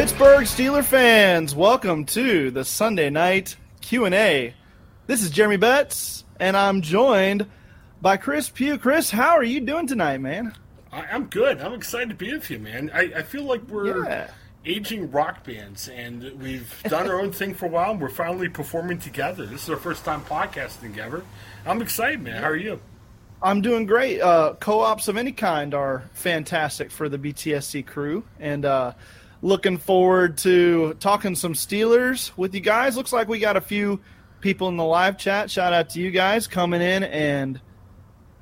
Pittsburgh Steeler fans, welcome to the Sunday night Q&A. This is Jeremy Betz, and I'm joined by Chris Pugh. Chris, how are you doing tonight, man? I, am good. I'm excited to be with you, man. I, I feel like we're yeah. aging rock bands, and we've done our own thing for a while, and we're finally performing together. This is our first time podcasting together. I'm excited, man. How are you? I'm doing great. Uh, co-ops of any kind are fantastic for the BTSC crew, and uh, looking forward to talking some Steelers with you guys. Looks like we got a few people in the live chat. Shout out to you guys coming in and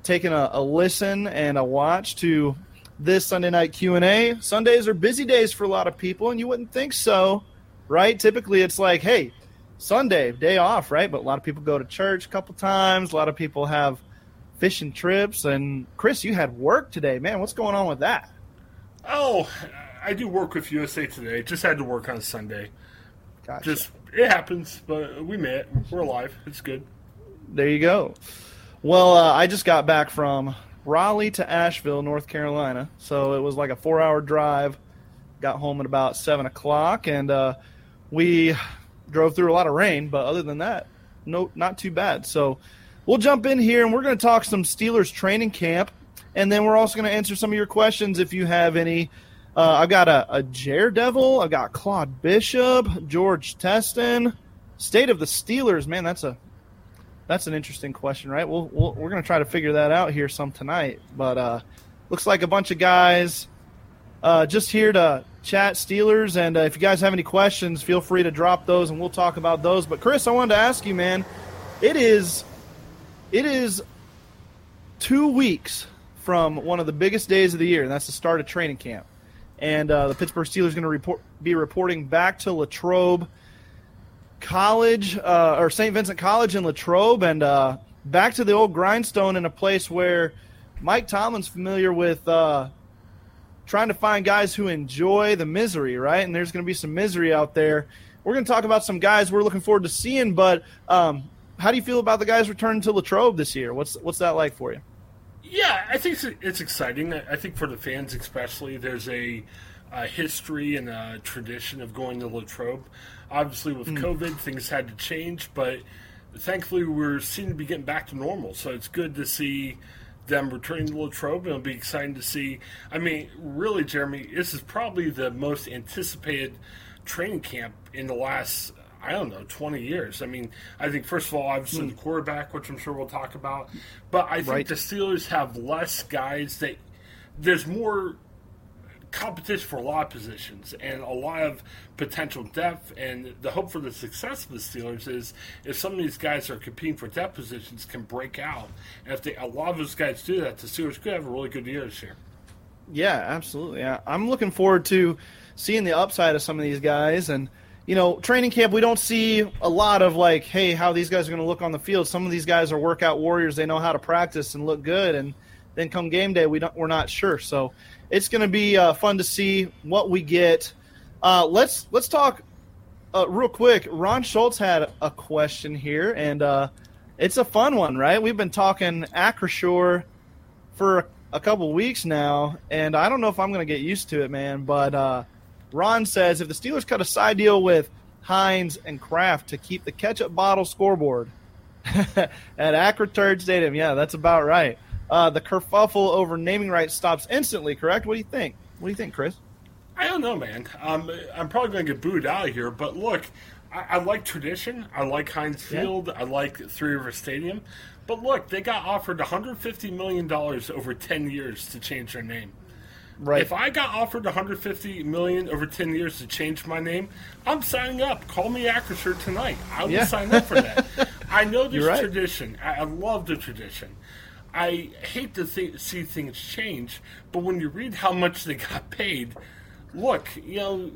taking a, a listen and a watch to this Sunday night Q&A. Sundays are busy days for a lot of people and you wouldn't think so, right? Typically it's like, hey, Sunday, day off, right? But a lot of people go to church a couple times. A lot of people have fishing trips and Chris, you had work today. Man, what's going on with that? Oh, I do work with USA Today. Just had to work on Sunday. Gotcha. Just it happens, but we made it. We're alive. It's good. There you go. Well, uh, I just got back from Raleigh to Asheville, North Carolina. So it was like a four-hour drive. Got home at about seven o'clock, and uh, we drove through a lot of rain. But other than that, no, not too bad. So we'll jump in here, and we're going to talk some Steelers training camp, and then we're also going to answer some of your questions if you have any uh, I've got a, a Daredevil. I've got Claude Bishop, George Teston. State of the Steelers, man, that's a that's an interesting question, right? We'll, we we are going to try to figure that out here some tonight. But uh, looks like a bunch of guys uh, just here to chat Steelers. And uh, if you guys have any questions, feel free to drop those, and we'll talk about those. But Chris, I wanted to ask you, man, it is it is two weeks from one of the biggest days of the year, and that's the start of training camp and uh, the Pittsburgh Steelers going to report be reporting back to Latrobe College uh, or St. Vincent College in Latrobe, and uh, back to the old grindstone in a place where Mike Tomlin's familiar with uh, trying to find guys who enjoy the misery, right? And there's going to be some misery out there. We're going to talk about some guys we're looking forward to seeing, but um, how do you feel about the guys returning to Latrobe this year? What's what's that like for you? Yeah, I think it's exciting. I think for the fans, especially, there's a, a history and a tradition of going to Latrobe. Obviously, with mm. COVID, things had to change, but thankfully, we're seem to be getting back to normal. So it's good to see them returning to Latrobe. It'll be exciting to see. I mean, really, Jeremy, this is probably the most anticipated training camp in the last I don't know, 20 years. I mean, I think, first of all, obviously mm. the quarterback, which I'm sure we'll talk about. But I think right. the Steelers have less guys that there's more competition for a lot of positions and a lot of potential depth. And the hope for the success of the Steelers is if some of these guys are competing for depth positions can break out. And if they, a lot of those guys do that, the Steelers could have a really good year this year. Yeah, absolutely. I'm looking forward to seeing the upside of some of these guys and – you know, training camp, we don't see a lot of like, hey, how these guys are going to look on the field. Some of these guys are workout warriors; they know how to practice and look good. And then come game day, we don't, we're not sure. So it's going to be uh, fun to see what we get. Uh, let's let's talk uh, real quick. Ron Schultz had a question here, and uh, it's a fun one, right? We've been talking Acrisure for a couple weeks now, and I don't know if I'm going to get used to it, man. But uh, Ron says if the Steelers cut a side deal with Heinz and Kraft to keep the ketchup bottle scoreboard at Acroturd Stadium, yeah, that's about right. Uh, the kerfuffle over naming rights stops instantly. Correct? What do you think? What do you think, Chris? I don't know, man. Um, I'm probably going to get booed out of here, but look, I, I like tradition. I like Heinz Field. Yeah. I like Three River Stadium. But look, they got offered 150 million dollars over 10 years to change their name. Right. If I got offered 150 million over 10 years to change my name, I'm signing up. Call me Acrisure tonight. I will yeah. sign up for that. I know this right. tradition. I, I, love the tradition. I hate to th- see things change, but when you read how much they got paid, look, you know,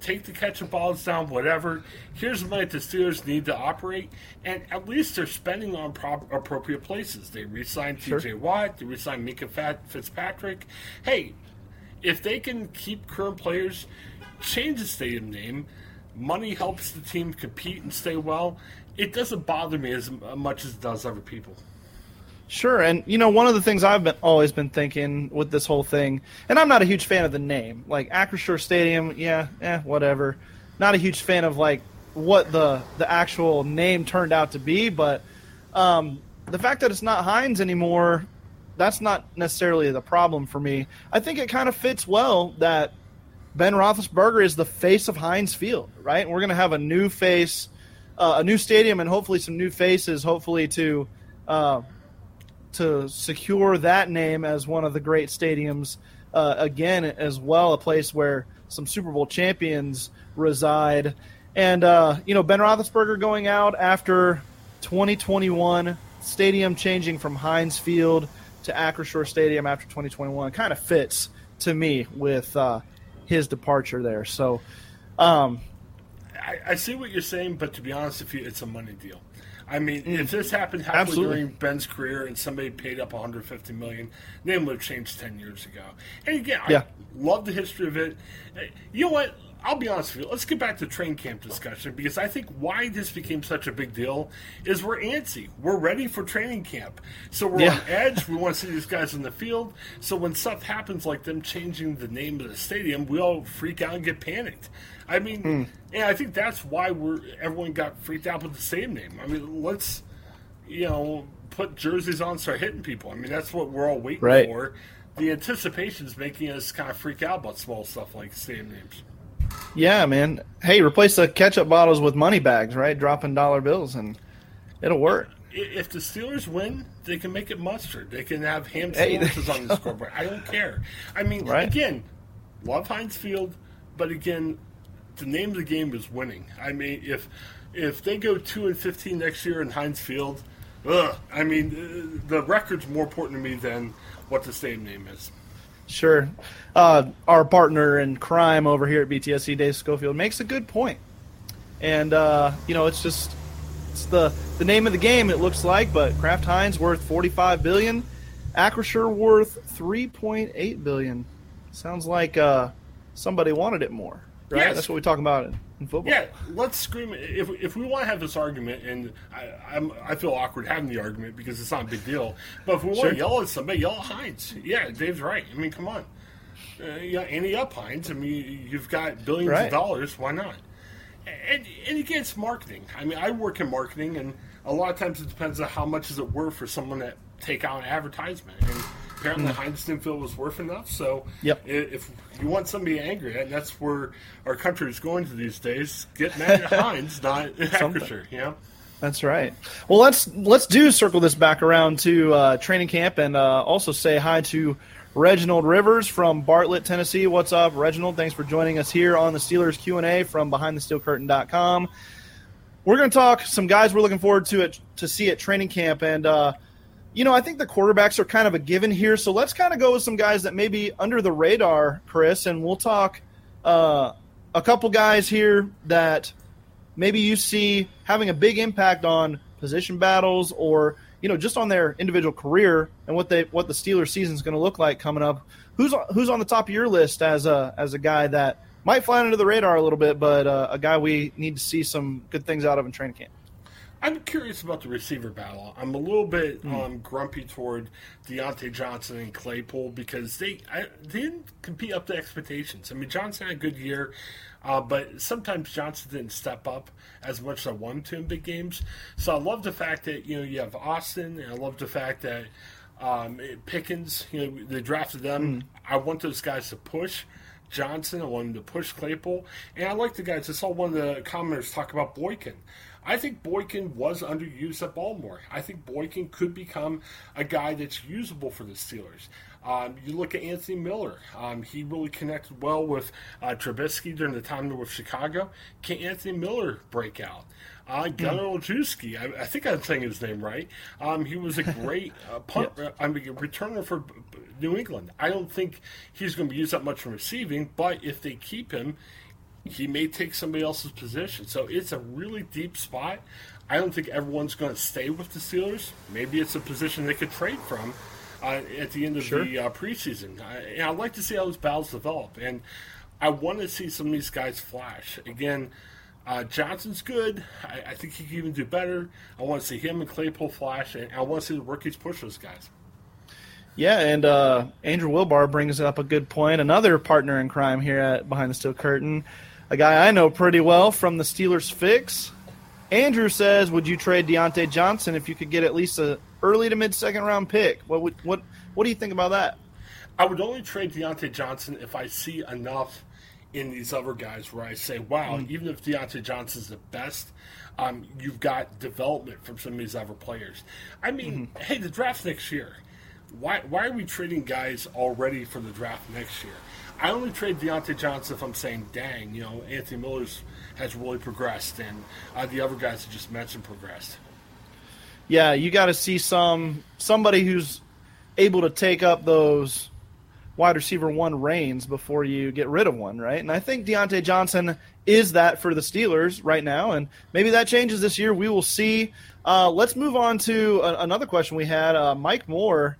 take the ketchup balls down, whatever. Here's the money the Steelers need to operate, and at least they're spending on prop- appropriate places. They re-signed sure. T.J. Watt, they re-signed Minkah Fitzpatrick. Hey, if they can keep current players, change the stadium name, money helps the team compete and stay well. It doesn't bother me as much as it does other people. Sure, and you know one of the things I've been always been thinking with this whole thing, and I'm not a huge fan of the name, like Acrisure Stadium. Yeah, eh, whatever. Not a huge fan of like what the the actual name turned out to be, but um, the fact that it's not Heinz anymore, that's not necessarily the problem for me. I think it kind of fits well that Ben Roethlisberger is the face of Heinz Field, right? And we're going to have a new face, uh, a new stadium, and hopefully some new faces, hopefully to uh, to secure that name as one of the great stadiums uh, again, as well, a place where some Super Bowl champions reside. And uh, you know, Ben Roethlisberger going out after 2021 stadium changing from Heinz Field to Acrisure Stadium after 2021 kind of fits to me with uh, his departure there. So, um, I, I, see what you're saying, but to be honest with you, it's a money deal. I mean, mm, if this happened halfway absolutely. during Ben's career and somebody paid up 150 million, name would have changed 10 years ago. And again, yeah. I love the history of it. You know what? I'll be honest with you. Let's get back to train camp discussion because I think why this became such a big deal is we're antsy. We're ready for training camp. So we're yeah. on edge. We want to see these guys in the field. So when stuff happens like them changing the name of the stadium, we all freak out and get panicked. I mean, mm. and I think that's why we're everyone got freaked out with the same name. I mean, let's you know put jerseys on, start hitting people. I mean, that's what we're all waiting right. for. The anticipation is making us kind of freak out about small stuff like stadium names. Yeah, man. Hey, replace the ketchup bottles with money bags, right? Dropping dollar bills, and it'll work. If the Steelers win, they can make it mustard. They can have ham sandwiches hey, on the scoreboard. I don't care. I mean, right? again, love Heinz Field, but again, the name of the game is winning. I mean, if if they go two and fifteen next year in Heinz Field, ugh, I mean, the record's more important to me than what the stadium name is. Sure. Uh, our partner in crime over here at BTSC, Dave Schofield, makes a good point. And, uh, you know, it's just it's the, the name of the game, it looks like, but Kraft Heinz worth 45 billion, Acrisure worth 3.8 billion. Sounds like uh, somebody wanted it more, right? Yes. That's what we talk about in football. Yeah, let's scream. If, if we want to have this argument, and I, I'm, I feel awkward having the argument because it's not a big deal, but if we want sure. to yell at somebody, yell at Heinz. Yeah, Dave's right. I mean, come on. Uh, yeah, any up Heinz. I mean, you've got billions right. of dollars. Why not? And, and again, it's marketing. I mean, I work in marketing, and a lot of times it depends on how much is it worth for someone to take out an advertisement. And apparently mm. Heinz didn't feel was worth enough. So yep. if you want somebody angry, and that's where our country is going to these days, get mad at Heinz, not Acrisure. Yeah. That's right. Well, let's let's do circle this back around to uh, training camp and uh, also say hi to Reginald Rivers from Bartlett, Tennessee. What's up, Reginald? Thanks for joining us here on the Steelers Q and A from BehindTheSteelCurtain.com. We're going to talk some guys we're looking forward to it to see at training camp, and uh, you know, I think the quarterbacks are kind of a given here. So let's kind of go with some guys that may be under the radar, Chris, and we'll talk uh, a couple guys here that maybe you see having a big impact on position battles or you know just on their individual career and what they what the Steelers season is going to look like coming up. Who's who's on the top of your list as a as a guy that might fly under the radar a little bit, but uh, a guy we need to see some good things out of in training camp? I'm curious about the receiver battle. I'm a little bit mm. um, grumpy toward Diontae Johnson and Claypool because they I, they didn't compete up to expectations. I mean, Johnson had a good year, uh, but sometimes Johnson didn't step up as much as I wanted to in big games. So I love the fact that you know you have Austin, and I love the fact that um, Pickens. You know, they drafted them. Mm. I want those guys to push. Johnson. I want them to push Claypool. And I like the guys. I saw one of the commenters talk about Boykin. I think Boykin was underused at Baltimore. I think Boykin could become a guy that's usable for the Steelers. Um, you look at Anthony Miller. Um, he really connected well with uh, Trubisky during the time with Chicago. Can Anthony Miller break out? Uh, hmm. Gunner Olszewski, I, I, think I'm saying his name right. Um, he was a great uh, punt, yes. I mean, returner for New England. I don't think he's going to be used that much from receiving, but if they keep him, he may take somebody else's position. So it's a really deep spot. I don't think everyone's going to stay with the Steelers. Maybe it's a position they could trade from uh, at the end of sure. the uh, preseason. I, I'd like to see how those battles develop, and I want to see some of these guys flash. Again, Uh, Johnson's good. I, I, think he can even do better. I want to see him and Claypool flash, and I want to see the rookies push those guys. Yeah, and uh, Andrew Wilbar brings up a good point. Another partner in crime here at Behind the Steel Curtain, a guy I know pretty well from the Steelers Fix. Andrew says, "Would you trade Diontae Johnson if you could get at least a early to mid second round pick? What would, what what do you think about that?" I would only trade Diontae Johnson if I see enough in these other guys where I say, "Wow, mm-hmm. even if Diontae Johnson's the best, um, you've got development from some of these other players." I mean, mm-hmm. hey, the draft next year why why are we trading guys already for the draft next year? I only trade Diontae Johnson if I'm saying, dang, you know, Anthony Miller's has really progressed, and uh, the other guys I just mentioned progressed. Yeah, you got to see some somebody who's able to take up those wide receiver one reins before you get rid of one, right? And I think Diontae Johnson is that for the Steelers right now, and maybe that changes this year. We will see. Uh, let's move on to a- another question we had. Uh, Mike Moore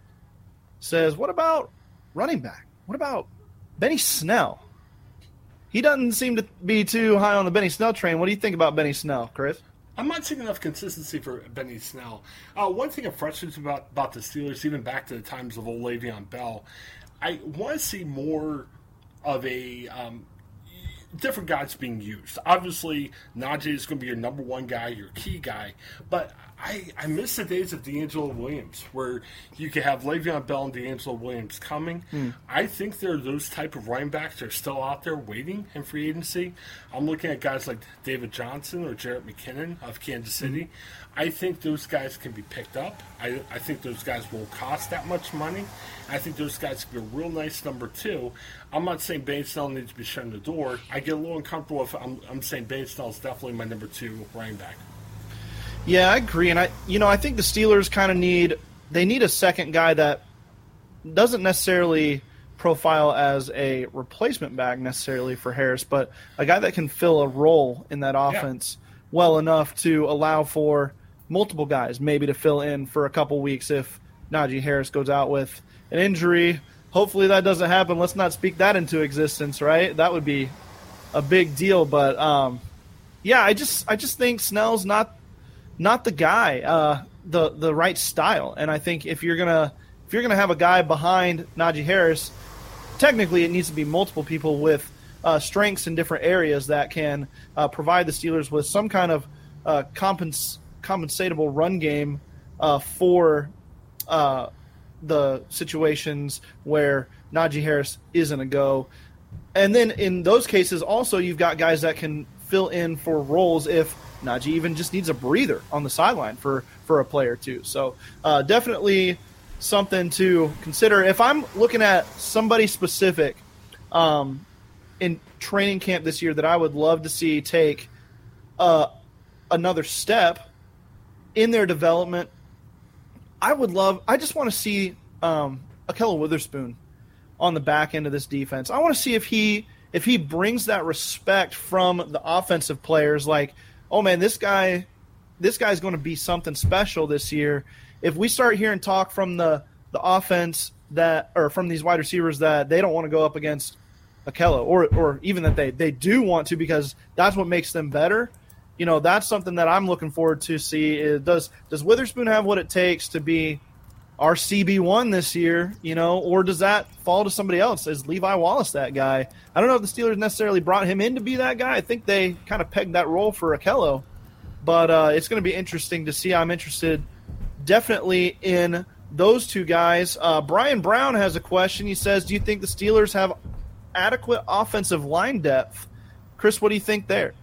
says, What about running back? What about Benny Snell? He doesn't seem to be too high on the Benny Snell train. What do you think about Benny Snell, Chris? I'm not seeing enough consistency for Benny Snell. Uh, one thing that frustrates about about the Steelers, even back to the times of old Le'Veon Bell, I want to see more of a um, different guys being used. Obviously, Najee is going to be your number one guy, your key guy, but I, I miss the days of DeAngelo Williams where you could have Le'Veon Bell and DeAngelo Williams coming. Mm. I think there are those type of running backs that are still out there waiting in free agency. I'm looking at guys like David Johnson or Jerick McKinnon of Kansas City. Mm. I think those guys can be picked up. I, I think those guys won't cost that much money. I think those guys can be a real nice number two. I'm not saying Benny Snell needs to be shutting the door. I get a little uncomfortable if I'm, I'm saying Benny Snell is definitely my number two running back. Yeah, I agree, and I you know I think the Steelers kind of need they need a second guy that doesn't necessarily profile as a replacement back necessarily for Harris, but a guy that can fill a role in that offense yeah. well enough to allow for multiple guys maybe to fill in for a couple weeks if Najee Harris goes out with an injury. Hopefully that doesn't happen. Let's not speak that into existence, right? That would be a big deal, but um, yeah, I just I just think Snell's not not the guy, uh, the the right style. And I think if you're gonna if you're gonna have a guy behind Najee Harris, technically it needs to be multiple people with uh, strengths in different areas that can uh, provide the Steelers with some kind of uh, compens- compensatable run game uh, for uh, the situations where Najee Harris isn't a go. And then in those cases, also you've got guys that can fill in for roles if Najee even just needs a breather on the sideline for for a player too. So uh, definitely something to consider. If I'm looking at somebody specific um, in training camp this year that I would love to see take uh, another step in their development, I would love. I just want to see um, Ahkello Witherspoon on the back end of this defense. I want to see if he if he brings that respect from the offensive players like oh man, this guy, this guy's going to be something special this year. If we start hearing talk from the the offense that, or from these wide receivers that they don't want to go up against Ahkello, or or even that they they do want to because that's what makes them better. You know, that's something that I'm looking forward to see. Is, does does Witherspoon have what it takes to be our CB one this year, you know, or does that fall to somebody else? Is Levi Wallace that guy? I don't know if the Steelers necessarily brought him in to be that guy. I think they kind of pegged that role for Akello, but uh, it's going to be interesting to see. I'm interested definitely in those two guys. Uh, Brian Brown has a question. He says, "Do you think the Steelers have adequate offensive line depth?" Chris, what do you think there?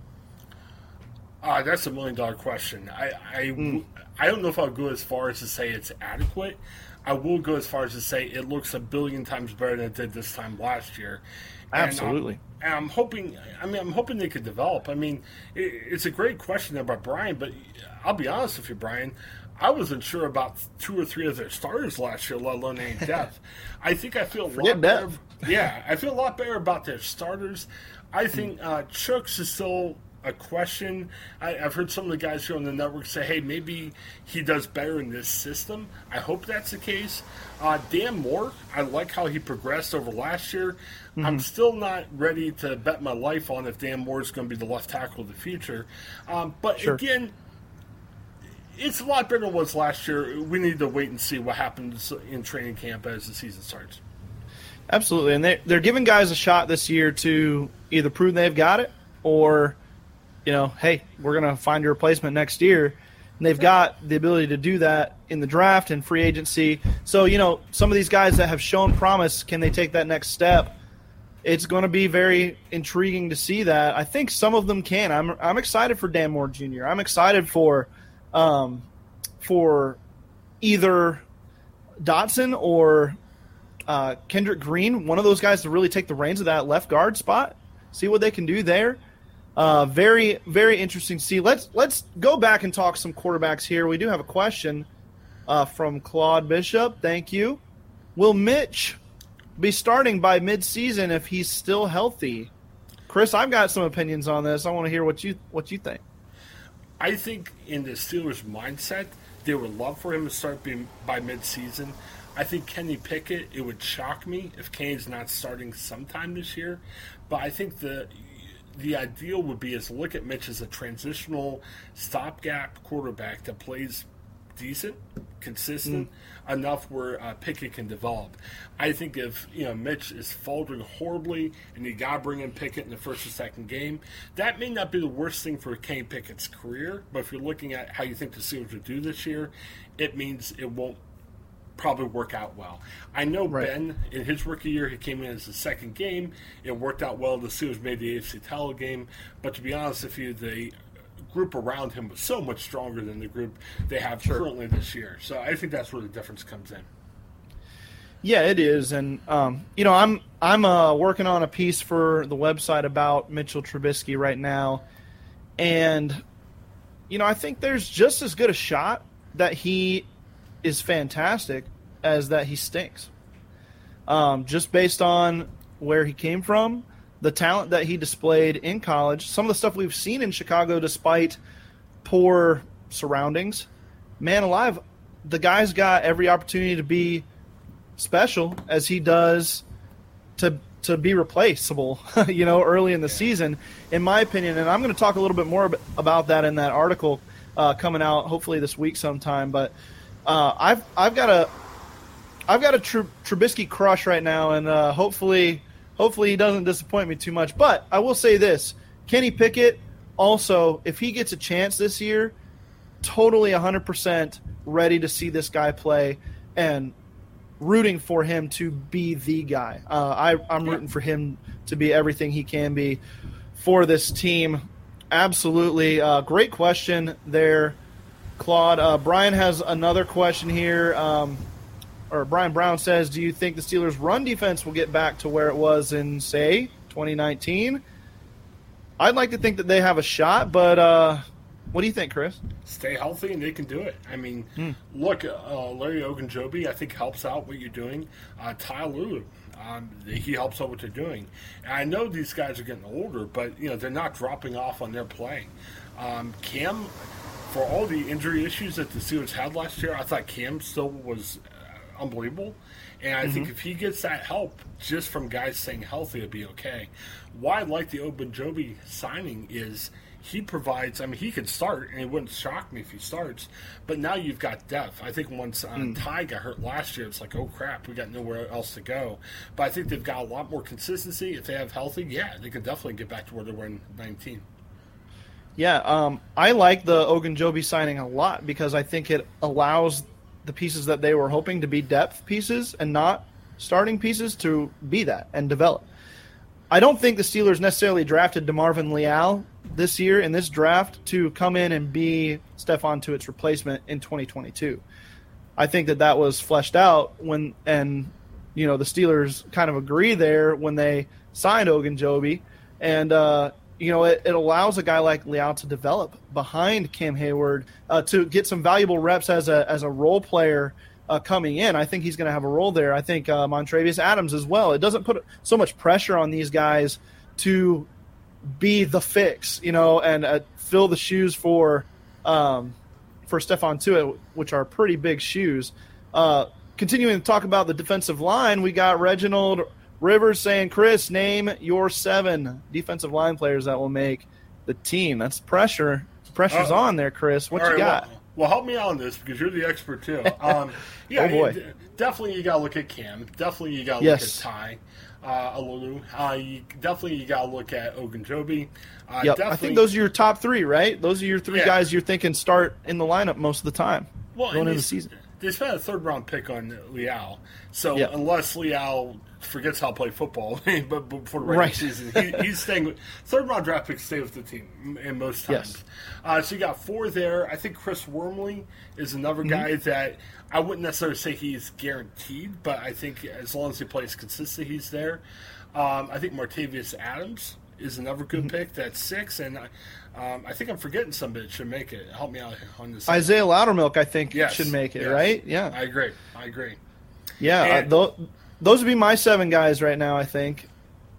Uh, that's a million dollar question. I I, mm. I don't know if I'll go as far as to say it's adequate. I will go as far as to say it looks a billion times better than it did this time last year. Absolutely. And I'm, I'm hoping. I mean, I'm hoping they could develop. I mean, it, it's a great question there about Brian, but I'll be honest with you, Brian. I wasn't sure about two or three of their starters last year, let alone any depth. I think I feel a lot better. Yeah, I feel a lot better about their starters. I think uh, Chuks is still a question. I, have heard some of the guys here on the network say, "Hey, maybe he does better in this system." I hope that's the case. Uh, Dan Moore, I like how he progressed over last year. Mm-hmm. I'm still not ready to bet my life on if Dan Moore is going to be the left tackle of the future. Um, but sure. again, it's a lot better than it was last year. We need to wait and see what happens in training camp as the season starts. Absolutely, and they they're giving guys a shot this year to either prove they've got it or you know, hey, we're going to find a replacement next year. And they've got the ability to do that in the draft and free agency. So, you know, some of these guys that have shown promise, can they take that next step? It's going to be very intriguing to see that. I think some of them can. I'm I'm excited for Dan Moore Jr. I'm excited for um, for either Dotson or uh, Kendrick Green, one of those guys to really take the reins of that left guard spot, see what they can do there. Uh, very, very interesting see. Let's let's go back and talk some quarterbacks here. We do have a question uh, from Claude Bishop. Thank you. Will Mitch be starting by midseason if he's still healthy? Chris, I've got some opinions on this. I want to hear what you what you think. I think in the Steelers' mindset, they would love for him to start being by midseason. I think Kenny Pickett. It would shock me if Kane's not starting sometime this year, but I think the the ideal would be is look at Mitch as a transitional stopgap quarterback that plays decent, consistent mm. enough where uh, Pickett can develop. I think if you know Mitch is faltering horribly and you got to bring in Pickett in the first or second game, that may not be the worst thing for Kane Pickett's career. But if you're looking at how you think the Steelers would do this year, it means it won't probably work out well. I know right. Ben in his rookie year he came in as the second game. It worked out well. The Steelers made the AFC title game, but to be honest with you, the group around him was so much stronger than the group they have sure. currently this year. So I think that's where the difference comes in. Yeah, it is, and um, you know, I'm I'm uh, working on a piece for the website about Mitchell Trubisky right now, and you know, I think there's just as good a shot that he is fantastic as that he stinks. Um, just based on where he came from, the talent that he displayed in college, some of the stuff we've seen in Chicago despite poor surroundings. Man alive, the guy's got every opportunity to be special as he does to to be replaceable, you know, early in the season, in my opinion. And I'm going to talk a little bit more about that in that article uh, coming out hopefully this week sometime. But uh, I've I've got a I've got a Tr- Trubisky crush right now, and uh, hopefully hopefully he doesn't disappoint me too much. But I will say this: Kenny Pickett also, if he gets a chance this year, totally 100% ready to see this guy play and rooting for him to be the guy. Uh, I, I'm rooting for him to be everything he can be for this team. Absolutely. Uh, great question there Claude. Uh, Brian has another question here. Um, or Brian Brown says, "Do you think the Steelers' run defense will get back to where it was in, say, 2019?" I'd like to think that they have a shot, but uh, what do you think, Chris? Stay healthy and they can do it. I mean, hmm. look, uh, Larry Ogunjobi, I think helps out what you're doing. Uh, Ty Lue, um, he helps out what they're doing. And I know these guys are getting older, but you know they're not dropping off on their playing. Um, Cam, for all the injury issues that the Steelers had last year, I thought Cam still was uh, unbelievable. And I mm-hmm. think if he gets that help just from guys staying healthy, it'd be okay. Why I like the Ogunjobi signing is he provides. I mean, he could start, and it wouldn't shock me if he starts. But now you've got depth. I think once uh, mm. Ty got hurt last year, it's like, oh crap, we got nowhere else to go. But I think they've got a lot more consistency. If they have healthy, yeah, they could definitely get back to where they were in 19. Yeah, um, I like the Ogunjobi signing a lot because I think it allows the pieces that they were hoping to be depth pieces and not starting pieces to be that and develop. I don't think the Steelers necessarily drafted DeMarvin Leal this year in this draft to come in and be Stephon Tuitt's replacement in 2022. I think that that was fleshed out when and you know the Steelers kind of agree there when they signed Ogunjobi, and uh, you know, it, it allows a guy like Leal to develop behind Cam Hayward uh, to get some valuable reps as a as a role player uh, coming in. I think he's going to have a role there. I think uh, Montravius Adams as well. It doesn't put so much pressure on these guys to be the fix, you know, and uh, fill the shoes for um, for Stephon Tuitt, which are pretty big shoes. Uh, continuing to talk about the defensive line, we got Reginald Rivers saying, "Chris, name your seven defensive line players that will make the team." That's pressure. Pressure's Uh, on there, Chris. What you right, got? Well, well, help me out on this because you're the expert too. Um, yeah, Oh, boy. you- definitely you got to look at Cam. Definitely you got to Yes. look at Ty. Uh, Alualu. Uh, you, definitely you got to look at Ogunjobi. Uh, Yep. I think those are your top three, right? Those are your three Yeah. guys you're thinking start in the lineup most of the time well, going into the season. They spent a third round pick on Leal, so Yeah. unless Leal forgets how to play football, but for the regular Right. season, he, he's staying. With, third round draft picks stay with the team in most times. Yes. Uh, so you got four there. I think Chris Wormley is another Mm-hmm. guy that I wouldn't necessarily say he's guaranteed, but I think as long as he plays consistently, he's there. Um, I think Montravius Adams is another good Mm-hmm. pick. That's six, and I, um, I think I'm forgetting somebody that should make it. Help me out on this. Isaiah Loudermilk, I think, Yes, should make it, yes. right? Yeah. I agree. I agree. Yeah, And- uh, tho- those would be my seven guys right now. I think.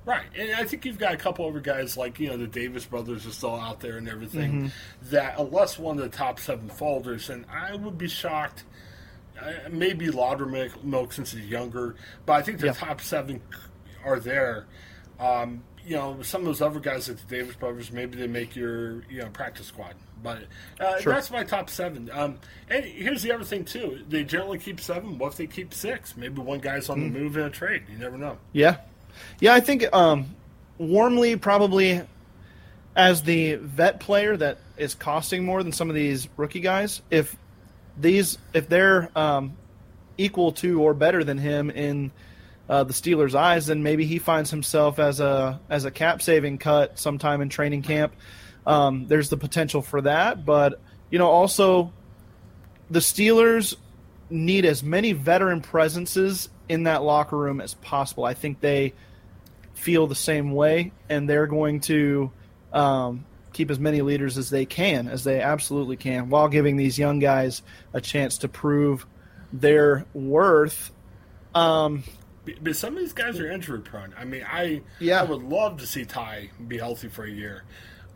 Right, and I think you've got a couple other guys like you know the Davis brothers are still out there and everything. Mm-hmm. That unless one of the top seven folders, and I would be shocked. Uh, maybe Loudermilk milk since he's younger, but I think the Yeah. top seven are there. Um, you know, some of those other guys like the Davis brothers, maybe they make your you know practice squad. But uh, Sure. that's my top seven. Um, and here's the other thing too: they generally keep seven. What if they keep six? Maybe one guy's on Mm. the move in a trade. You never know. Yeah, yeah. I think um, Wormley probably as the vet player that is costing more than some of these rookie guys. If these, if they're um, equal to or better than him in uh, the Steelers' eyes, then maybe he finds himself as a as a cap saving cut sometime in training camp. Um, there's the potential for that, but you know, also the Steelers need as many veteran presences in that locker room as possible. I think they feel the same way, and they're going to um, keep as many leaders as they can, as they absolutely can, while giving these young guys a chance to prove their worth. Um, But- some of these guys are injury prone. I mean, I Yeah. I would love to see Ty be healthy for a year.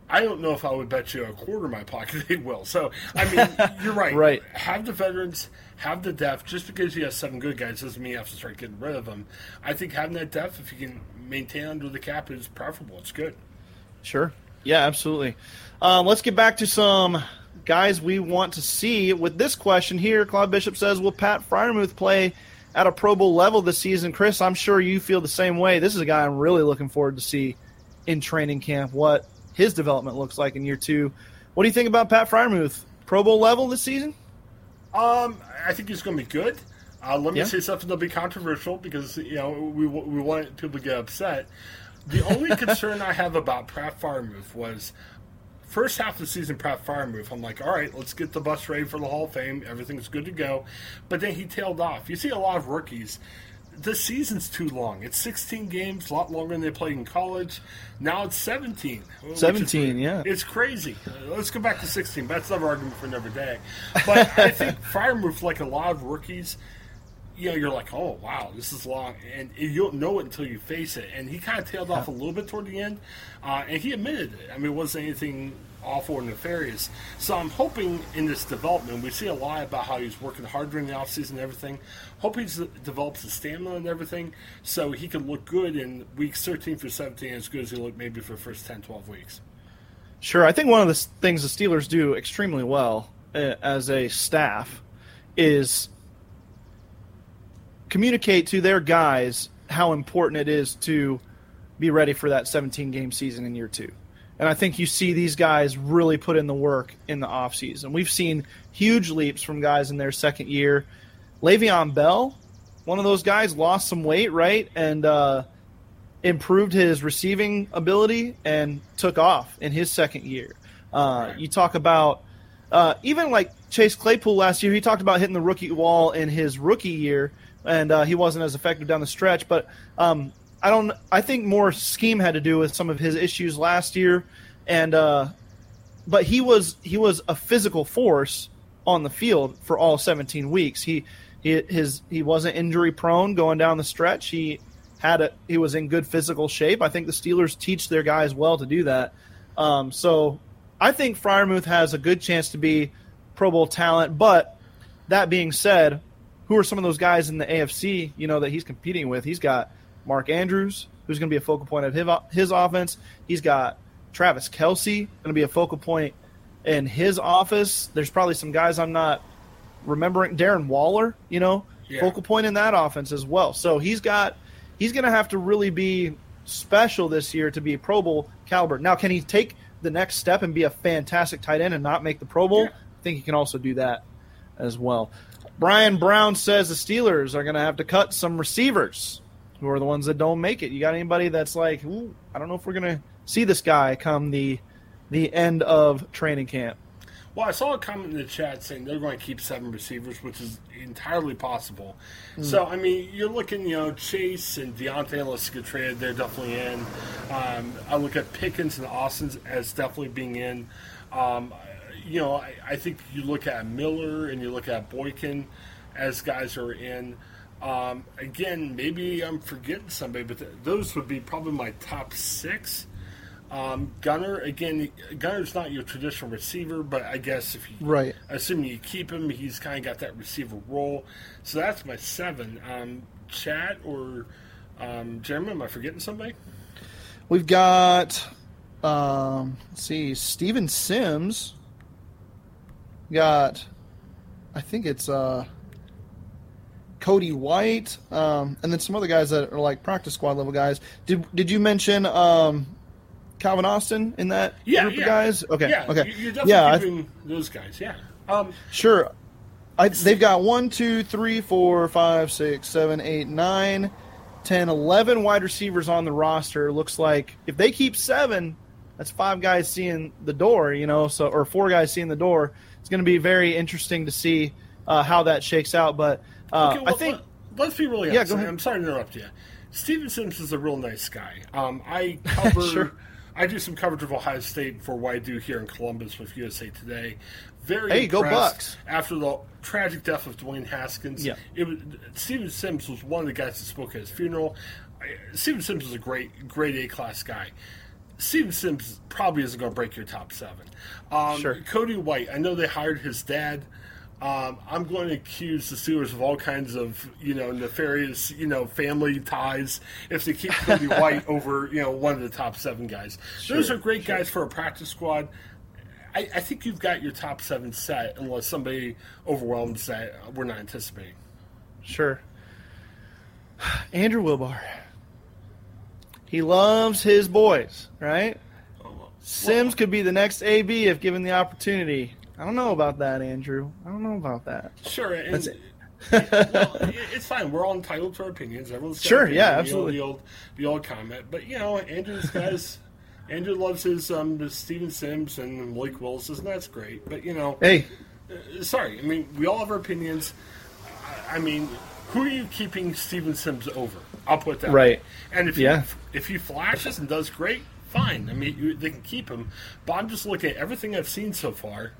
I don't know if I would bet you a quarter of my pocket they will. So I mean, you're right. Right. Have the veterans, have the depth. Just because you have seven good guys doesn't mean you have to start getting rid of them. I think having that depth, if you can maintain under the cap, is preferable. It's good. Sure. Yeah, absolutely. Um, let's get back to some guys we want to see. With this question here, Claude Bishop says, Will Pat Freiermuth play at a Pro Bowl level this season? Chris, I'm sure you feel the same way. This is a guy I'm really looking forward to see in training camp, what his development looks like in year two. What do you think about Pat Freiermuth? Pro Bowl level this season? Um, I think he's going to be good. Uh, let me Yeah. say something that'll be controversial because you know we we want people to get upset. The only concern I have about Pratt Freiermuth was first half of the season. Pratt Freiermuth, I'm like, all right, let's get the bus ready for the Hall of Fame. Everything's good to go. But then he tailed off. You see a lot of rookies. The season's too long. It's 16 games, a lot longer than they played in college. Now it's 17. which is 17, yeah. It's crazy. Uh, let's go back to 16. That's another argument for another day. But I think Freiermuth, like a lot of rookies, you know, you're like, oh wow, this is long, and you don't know it until you face it. And he kind of tailed off a little bit toward the end, uh, and he admitted it. I mean, it wasn't anything awful or nefarious. So I'm hoping in this development, we see a lot about how he's working hard during the offseason and everything. Hope he develops the stamina and everything, so he can look good in weeks 13 through 17 as good as he looked maybe for the first 10, 12 weeks. Sure. I think one of the things the Steelers do extremely well uh, as a staff is communicate to their guys how important it is to be ready for that 17 game season in year two. And I think you see these guys really put in the work in the offseason. We've seen huge leaps from guys in their second year. Le'Veon Bell, one of those guys, lost some weight, right? And uh, improved his receiving ability and took off in his second year. Uh, you talk about uh, even like Chase Claypool last year, he talked about hitting the rookie wall in his rookie year, and uh, he wasn't as effective down the stretch. But um, I don't. I think more scheme had to do with some of his issues last year, and uh, but he was he was a physical force on the field for all 17 weeks. He he his he wasn't injury prone going down the stretch. He had a he was in good physical shape. I think the Steelers teach their guys well to do that. Um, so I think Freiermuth has a good chance to be Pro Bowl talent. But that being said, who are some of those guys in the AFC? You know that he's competing with. He's got Mark Andrews, who's going to be a focal point of his, his offense. He's got Travis Kelce, going to be a focal point in his office. There's probably some guys I'm not remembering. Darren Waller, you know, yeah. focal point in that offense as well. So he's got he's going to have to really be special this year to be a Pro Bowl caliber. Now, can he take the next step and be a fantastic tight end and not make the Pro Bowl? Yeah. I think he can also do that as well. Brian Brown says the Steelers are going to have to cut some receivers who are the ones that don't make it. You got anybody that's like, I don't know if we're going to see this guy come the the end of training camp. Well, I saw a comment in the chat saying they're going to keep seven receivers, which is entirely possible. Mm. So, I mean, you're looking, you know, Chase and Diontae, unless get traded, they're definitely in. Um, I look at Pickens and Austin as definitely being in. Um, you know, I, I, think you look at Miller and you look at Boykin as guys who are in. Um, again, maybe I'm forgetting somebody, but th- those would be probably my top six. Um, Gunner again. Gunner's not your traditional receiver, but I guess if you right, assuming you keep him, he's kind of got that receiver role. So that's my seven. Um, Chad or um, Jeremy, am I forgetting somebody? We've got um, let's see, Steven Sims. Got, I think it's uh, Cody White, um, and then some other guys that are like practice squad level guys. Did did you mention um, Calvin Austin in that yeah, group yeah. of guys? Okay, yeah, okay, you're definitely yeah, keeping those guys. Yeah, um, sure. I, they've got one, two, three, four, five, six, seven, eight, nine, ten, eleven wide receivers on the roster. Looks like if they keep seven, that's five guys seeing the door. You know, so or four guys seeing the door. It's going to be very interesting to see uh, how that shakes out. But uh, okay, well, I think let, us be really honest. Yeah, I'm sorry to interrupt you. Steven Sims is a real nice guy. Um, I cover sure. I do some coverage of Ohio State for what I do here in Columbus with USA Today. Very hey, go Bucks! After the tragic death of Dwayne Haskins, yeah. it was Steven Sims was one of the guys that spoke at his funeral. Steven Sims was a great, great A class guy. Steven Sims probably isn't going to break your top seven. Um, sure. Cody White, I know they hired his dad. Um, I'm going to accuse the Steelers of all kinds of, you know, nefarious, you know, family ties if they keep Cody White over, you know, one of the top seven guys. Sure, Those are great sure. guys for a practice squad. I, I, think you've got your top seven set unless somebody overwhelms that we're not anticipating. Sure. Andrew Wilbar. He loves his boys, right? Oh, Sims could be the next AB if given the opportunity. I don't know about that, Andrew. I don't know about that. Sure, and, That's it. well, it's fine. We're all entitled to our opinions. Everyone's sure, opinion, yeah, absolutely. The old, the old, comment, but you know, Andrew's guys. Andrew loves his um, Steven Sims and Malik Willis, and that's great. But you know, hey, uh, sorry. I mean, we all have our opinions. I, I mean, who are you keeping Steven Sims over? I'll put that right. Way. And if yeah. he, if he flashes and does great, fine. I mean, you, they can keep him. But I'm just looking at everything I've seen so far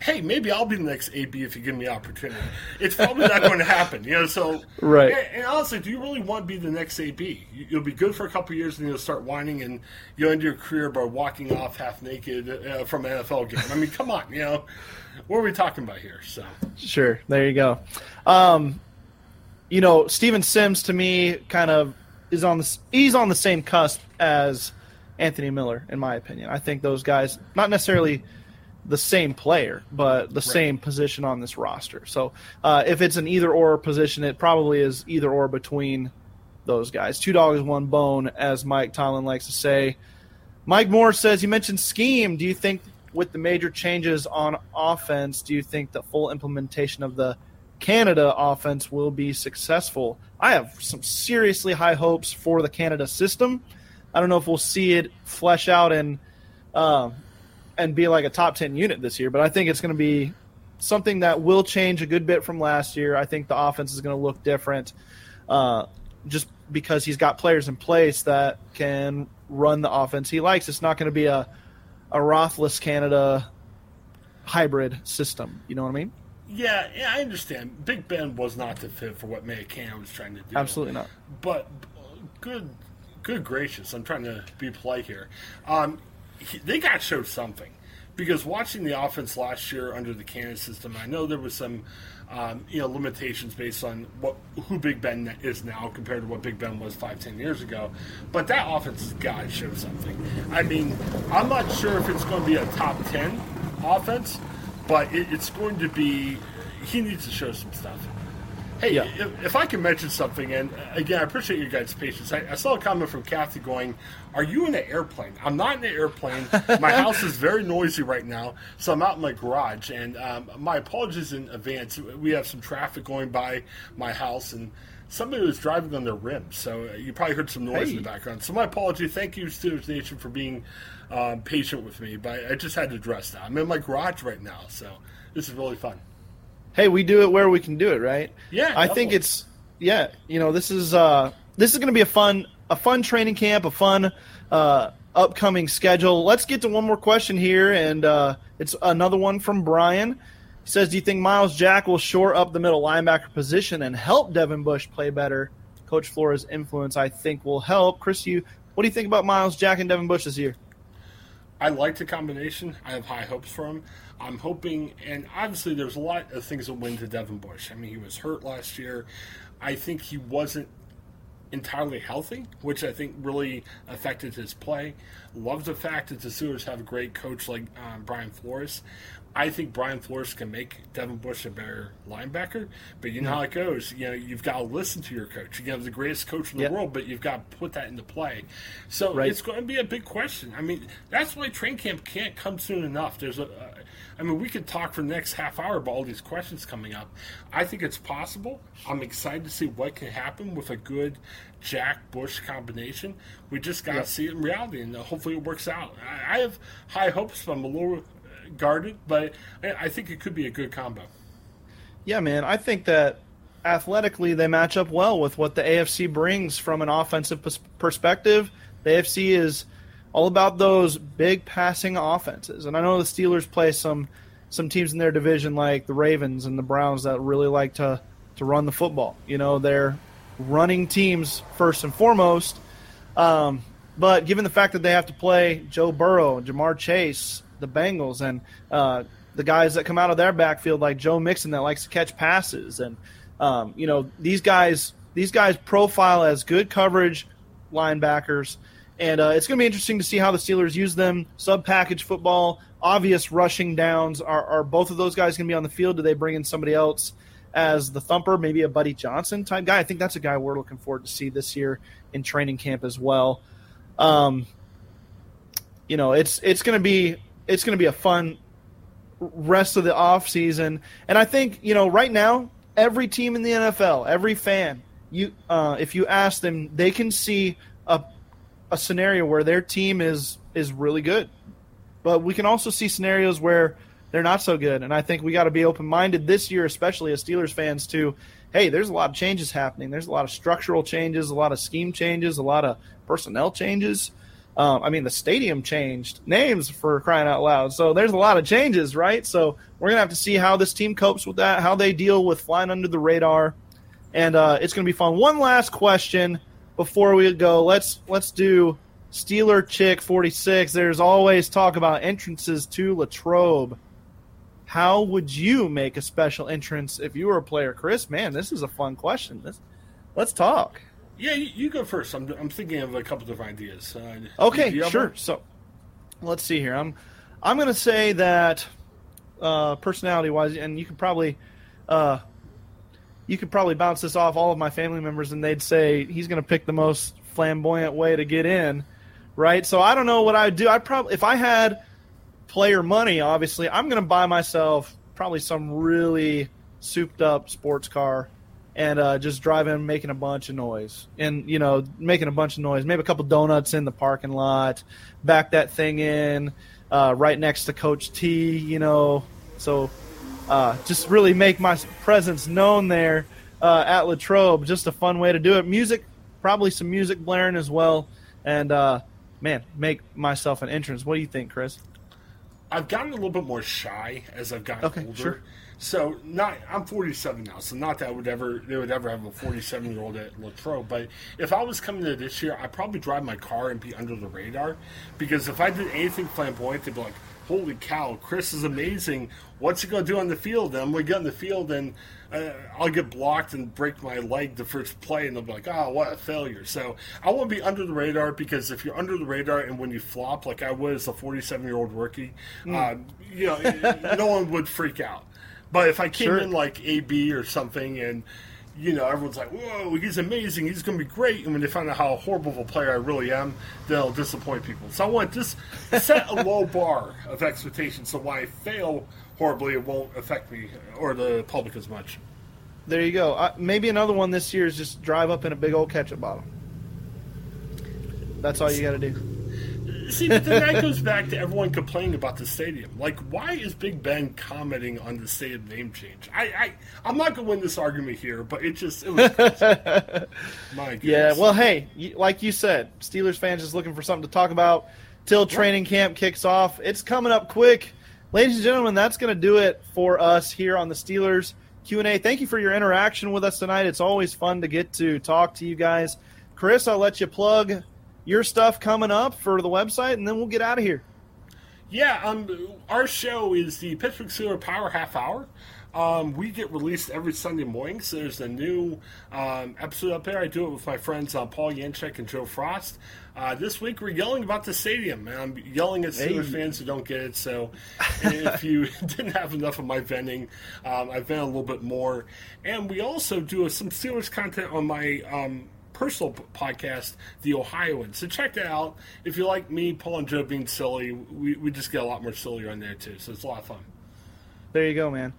hey, maybe I'll be the next AB if you give me the opportunity. It's probably not going to happen, you know. So, right. And, and, honestly, do you really want to be the next AB? You'll be good for a couple years, and you'll start whining, and you'll end your career by walking off half naked uh, from an NFL game. I mean, come on, you know, what are we talking about here? So, sure, there you go. Um, you know, Steven Sims to me kind of is on the he's on the same cusp as Anthony Miller, in my opinion. I think those guys, not necessarily the same player, but the right. same position on this roster. So uh, if it's an either or position, it probably is either or between those guys. Two dogs, one bone, as Mike Tomlin likes to say. Mike Moore says, You mentioned scheme. Do you think with the major changes on offense, do you think the full implementation of the Canada offense will be successful? I have some seriously high hopes for the Canada system. I don't know if we'll see it flesh out and uh, and be like a top 10 unit this year, but I think it's going to be something that will change a good bit from last year. I think the offense is going to look different uh, just because he's got players in place that can run the offense he likes. It's not going to be a, a Rothless Canada hybrid system. You know what I mean? Yeah, yeah, I understand. Big Ben was not the fit for what Matt was trying to do. Absolutely not. But good, good gracious, I'm trying to be polite here. Um, he, they got showed something because watching the offense last year under the Cannon system, I know there was some um, you know limitations based on what who Big Ben is now compared to what Big Ben was five ten years ago. But that offense has got to show something. I mean, I'm not sure if it's going to be a top ten offense, but it, it's going to be. He needs to show some stuff. Hey, yeah. if, if, I can mention something, and again, I appreciate your guys' patience. I, I, saw a comment from Kathy going, "Are you in an airplane?" I'm not in an airplane. my house is very noisy right now, so I'm out in my garage. And um, my apologies in advance. We have some traffic going by my house, and somebody was driving on their rims, so uh, you probably heard some noise hey. in the background. So my apology. Thank you, Steelers Nation, for being um, patient with me, but I just had to address that. I'm in my garage right now, so this is really fun hey, we do it where we can do it, right? Yeah. I think it's yeah. You know, this is uh, this is going to be a fun a fun training camp, a fun uh, upcoming schedule. Let's get to one more question here, and uh, it's another one from Brian. He says, "Do you think Myles Jack will shore up the middle linebacker position and help Devin Bush play better? Coach Flores' influence, I think, will help." Chris, you what do you think about Myles Jack and Devin Bush this year? I like the combination. I have high hopes for him. I'm hoping, and obviously there's a lot of things that went to Devin Bush. I mean, he was hurt last year. I think he wasn't entirely healthy, which I think really affected his play. Love the fact that the Steelers have a great coach like um, Brian Flores. I think Brian Flores can make Devin Bush a better linebacker, but you know how it goes. You know, you've got to listen to your coach. You have the greatest coach in the yep. world, but you've got to put that into play. So right. it's going to be a big question. I mean, that's why train camp can't come soon enough. There's a, I mean, we could talk for the next half hour about all these questions coming up. I think it's possible. I'm excited to see what can happen with a good Jack Bush combination. We just got to yep. see it in reality, and uh, hopefully it works out. I, have high hopes. but I'm a little uh, guarded, but I think it could be a good combo. Yeah, man. I think that athletically they match up well with what the AFC brings from an offensive perspective. The AFC is all about those big passing offenses. And I know the Steelers play some some teams in their division like the Ravens and the Browns that really like to to run the football. You know, they're running teams first and foremost. Um, but given the fact that they have to play Joe Burrow, Ja'Marr Chase, the Bengals, and uh, the guys that come out of their backfield like Joe Mixon that likes to catch passes, and um, you know these guys these guys profile as good coverage linebackers and uh, it's going to be interesting to see how the Steelers use them. Sub package football, obvious rushing downs. Are, are both of those guys going to be on the field? Do they bring in somebody else as the thumper, maybe a Buddy Johnson type guy? I think that's a guy we're looking forward to see this year in training camp as well. Um, you know, it's it's going to be it's going to be a fun rest of the off season, and I think you know right now every team in the NFL, every fan, you uh, if you ask them, they can see a a scenario where their team is is really good, but we can also see scenarios where they're not so good. And I think we got to be open minded this year, especially as Steelers fans, to hey, there's a lot of changes happening. There's a lot of structural changes, a lot of scheme changes, a lot of personnel changes. Um, I mean, the stadium changed names for crying out loud. So there's a lot of changes, right? So we're gonna have to see how this team copes with that, how they deal with flying under the radar, and uh, it's gonna be fun. One last question before we go, let's let's do Steeler Chick 46. There's always talk about entrances to Latrobe. How would you make a special entrance if you were a player, Chris? Man, this is a fun question. This, let's talk. Yeah, you, you go first. I'm, I'm thinking of a couple of ideas. Uh, okay, sure. One? So, let's see here. I'm I'm going to say that uh, personality wise, and you can probably uh, you could probably bounce this off all of my family members and they'd say he's going to pick the most flamboyant way to get in, right? So I don't know what I'd do. I probably if I had player money, obviously, I'm going to buy myself probably some really souped up sports car and uh, just driving, making a bunch of noise and you know making a bunch of noise maybe a couple donuts in the parking lot back that thing in uh, right next to coach t you know so uh, just really make my presence known there uh, at Latrobe. Just a fun way to do it. Music, probably some music blaring as well, and uh, man, make myself an entrance. What do you think, Chris? I've gotten a little bit more shy as I've gotten Okay, older. sure. So not I'm 47 now, so not that I would ever they would ever have a 47 year old at Latrobe. But if I was coming to this year, I'd probably drive my car and be under the radar, because if I did anything flamboyant, they'd be like, "Holy cow, Chris is amazing! What's he gonna do on the field?" And I'm gonna get in the field and uh, I'll get blocked and break my leg the first play, and they'll be like, "Oh, what a failure!" So I want to be under the radar because if you're under the radar and when you flop, like I was a 47 year old rookie, uh, you know, no one would freak out. But if I came Sure. in like AB or something, and you know everyone's like, "Whoa, he's amazing! He's going to be great," and when they find out how horrible of a player I really am, they'll disappoint people. So I want to just set a low bar of expectations, so when I fail horribly, it won't affect me or the public as much. There you go. Uh, maybe another one this year is just drive up in a big old ketchup bottle. That's all you got to do. See, but then that goes back to everyone complaining about the stadium. Like, why is Big Ben commenting on the stadium name change? I, I I'm not going to win this argument here, but it just it was. My goodness. Yeah, well, hey, like you said, Steelers fans just looking for something to talk about till training camp kicks off. It's coming up quick, ladies and gentlemen. That's going to do it for us here on the Steelers Q and A. Thank you for your interaction with us tonight. It's always fun to get to talk to you guys. Chris, I'll let you plug your stuff coming up for the website, and then we'll get out of here. Yeah, um, our show is the Pittsburgh Steelers Power Half Hour. Um, we get released every Sunday morning, so there's a new um, episode up there. I do it with my friends uh, Paul Yanchek and Joe Frost. Uh, this week we're yelling about the stadium, and I'm yelling at Steelers Hey. fans who don't get it. So if you didn't have enough of my venting, um, I vent a little bit more. And we also do some Steelers content on my um, personal podcast, The Ohioan. So check that out. If you like me, Paul and Joe being silly, we, we just get a lot more sillier on there too. So it's a lot of fun. There you go, man.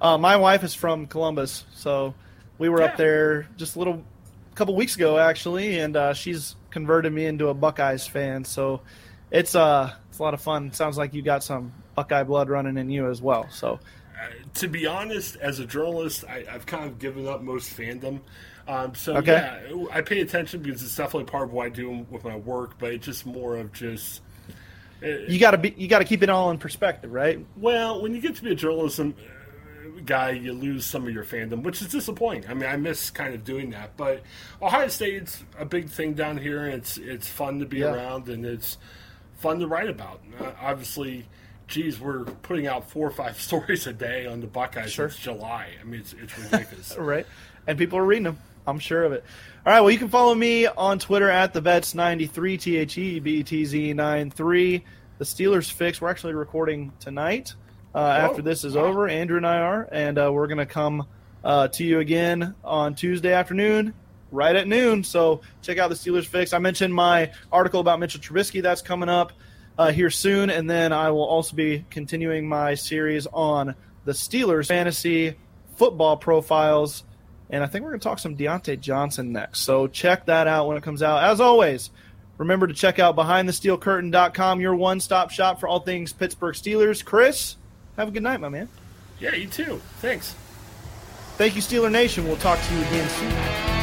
Uh, my wife is from Columbus, so we were Yeah. up there just a little couple weeks ago, actually, and uh, she's converted me into a Buckeyes fan. So it's uh it's a lot of fun. Sounds like you got some Buckeye blood running in you as well. So to be honest, as a journalist, I, I've kind of given up most fandom. Um, so Okay. yeah, I pay attention because it's definitely part of what I do with my work. But it's just more of just you got to be you got to keep it all in perspective, right? well, when you get to be a journalism guy, you lose some of your fandom, which is disappointing. I mean, I miss kind of doing that. But Ohio State's a big thing down here. and It's it's fun to be Yeah. around and it's fun to write about. Uh, obviously. Geez, we're putting out four or five stories a day on the Buckeyes Sure. since July. I mean, it's, it's ridiculous. right? And people are reading them. I'm sure of it. All right. Well, you can follow me on Twitter at the Betz 93 T H E B E T Z 93. The Steelers fix. We're actually recording tonight. Uh, after this is over, Andrew and I are, and uh, we're gonna come uh, to you again on Tuesday afternoon, right at noon. So check out the Steelers fix. I mentioned my article about Mitchell Trubisky. That's coming up uh, here soon, and then I will also be continuing my series on the Steelers fantasy football profiles. And I think we're going to talk some Diontae Johnson next. So check that out when it comes out. As always, remember to check out BehindTheSteelCurtain.com, your one stop shop for all things Pittsburgh Steelers. Chris, have a good night, my man. Yeah, you too. Thanks. Thank you, Steeler Nation. We'll talk to you again soon.